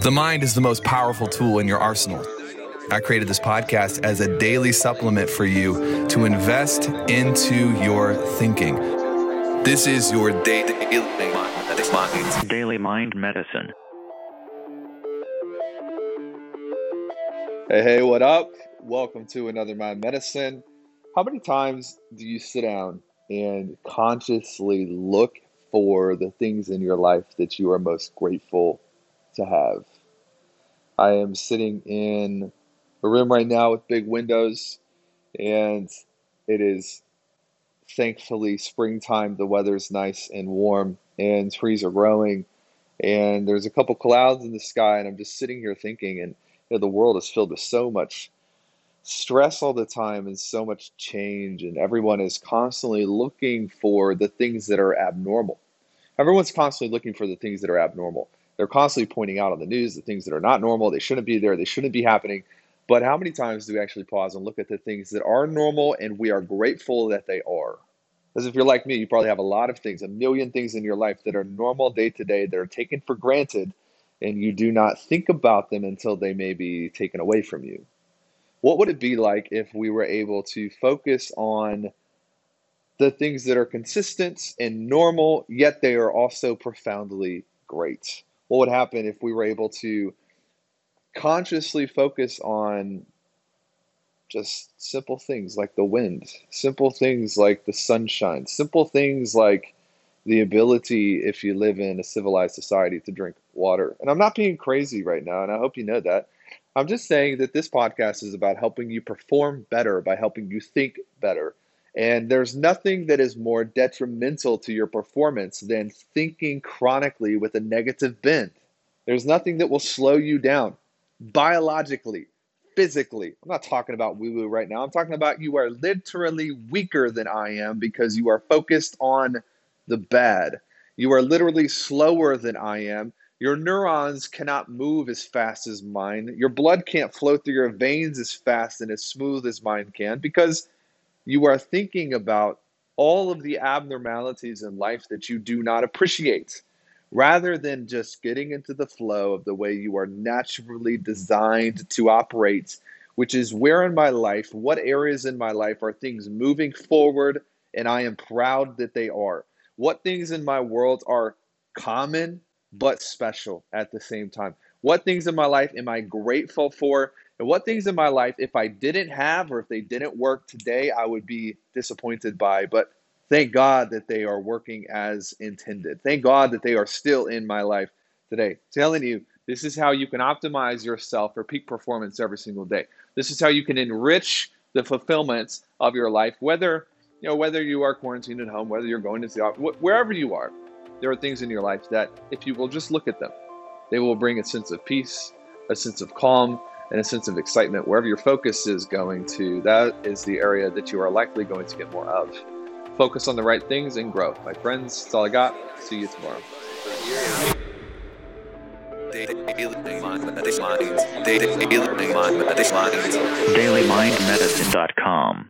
The mind is the most powerful tool in your arsenal. I created this podcast as a daily supplement for you to invest into your thinking. This is your daily Daily Mind Medicine. Hey, hey, what up? Welcome to another Mind Medicine. How many times do you sit down and consciously look for the things in your life that you are most grateful to have? I am sitting in a room right now with big windows, and it is thankfully springtime. The weather's nice and warm, and trees are growing, and there's a couple clouds in the sky, and I'm just sitting here thinking, and you know, the world is filled with so much stress all the time and so much change, and everyone is constantly looking for the things that are abnormal. Everyone's constantly looking for the things that are abnormal. They're constantly pointing out on the news the things that are not normal, they shouldn't be there, they shouldn't be happening. But how many times do we actually pause and look at the things that are normal and we are grateful that they are? As if you're like me, you probably have a lot of things, a million things in your life that are normal day to day, that are taken for granted, and you do not think about them until they may be taken away from you. What would it be like if we were able to focus on the things that are consistent and normal, yet they are also profoundly great? What would happen if we were able to consciously focus on just simple things like the wind, simple things like the sunshine, simple things like the ability, if you live in a civilized society, to drink water. And I'm not being crazy right now, and I hope you know that. I'm just saying that this podcast is about helping you perform better by helping you think better. And there's nothing that is more detrimental to your performance than thinking chronically with a negative bent. There's nothing that will slow you down biologically, physically. I'm not talking about woo woo right now. I'm talking about you are literally weaker than I am because you are focused on the bad. You are literally slower than I am. Your neurons cannot move as fast as mine. Your blood can't flow through your veins as fast and as smooth as mine can because you are thinking about all of the abnormalities in life that you do not appreciate rather than just getting into the flow of the way you are naturally designed to operate, which is where in my life, what areas in my life are things moving forward, and I am proud that they are. What things in my world are common but special at the same time? What things in my life am I grateful for? And what things in my life, if I didn't have or if they didn't work today, I would be disappointed by? But Thank God that they are working as intended. Thank God that they are still in my life today. Telling you, this is how you can optimize yourself for peak performance every single day. This is how you can enrich the fulfillments of your life, whether you know whether you are quarantined at home, whether you're going to the office, wherever you are. There are things in your life that, if you will just look at them, they will bring a sense of peace, a sense of calm, and a sense of excitement. Wherever your focus is going to, that is the area that you are likely going to get more of. Focus on the right things and grow. My friends, that's all I got. See you tomorrow. DailyMindMedicine.com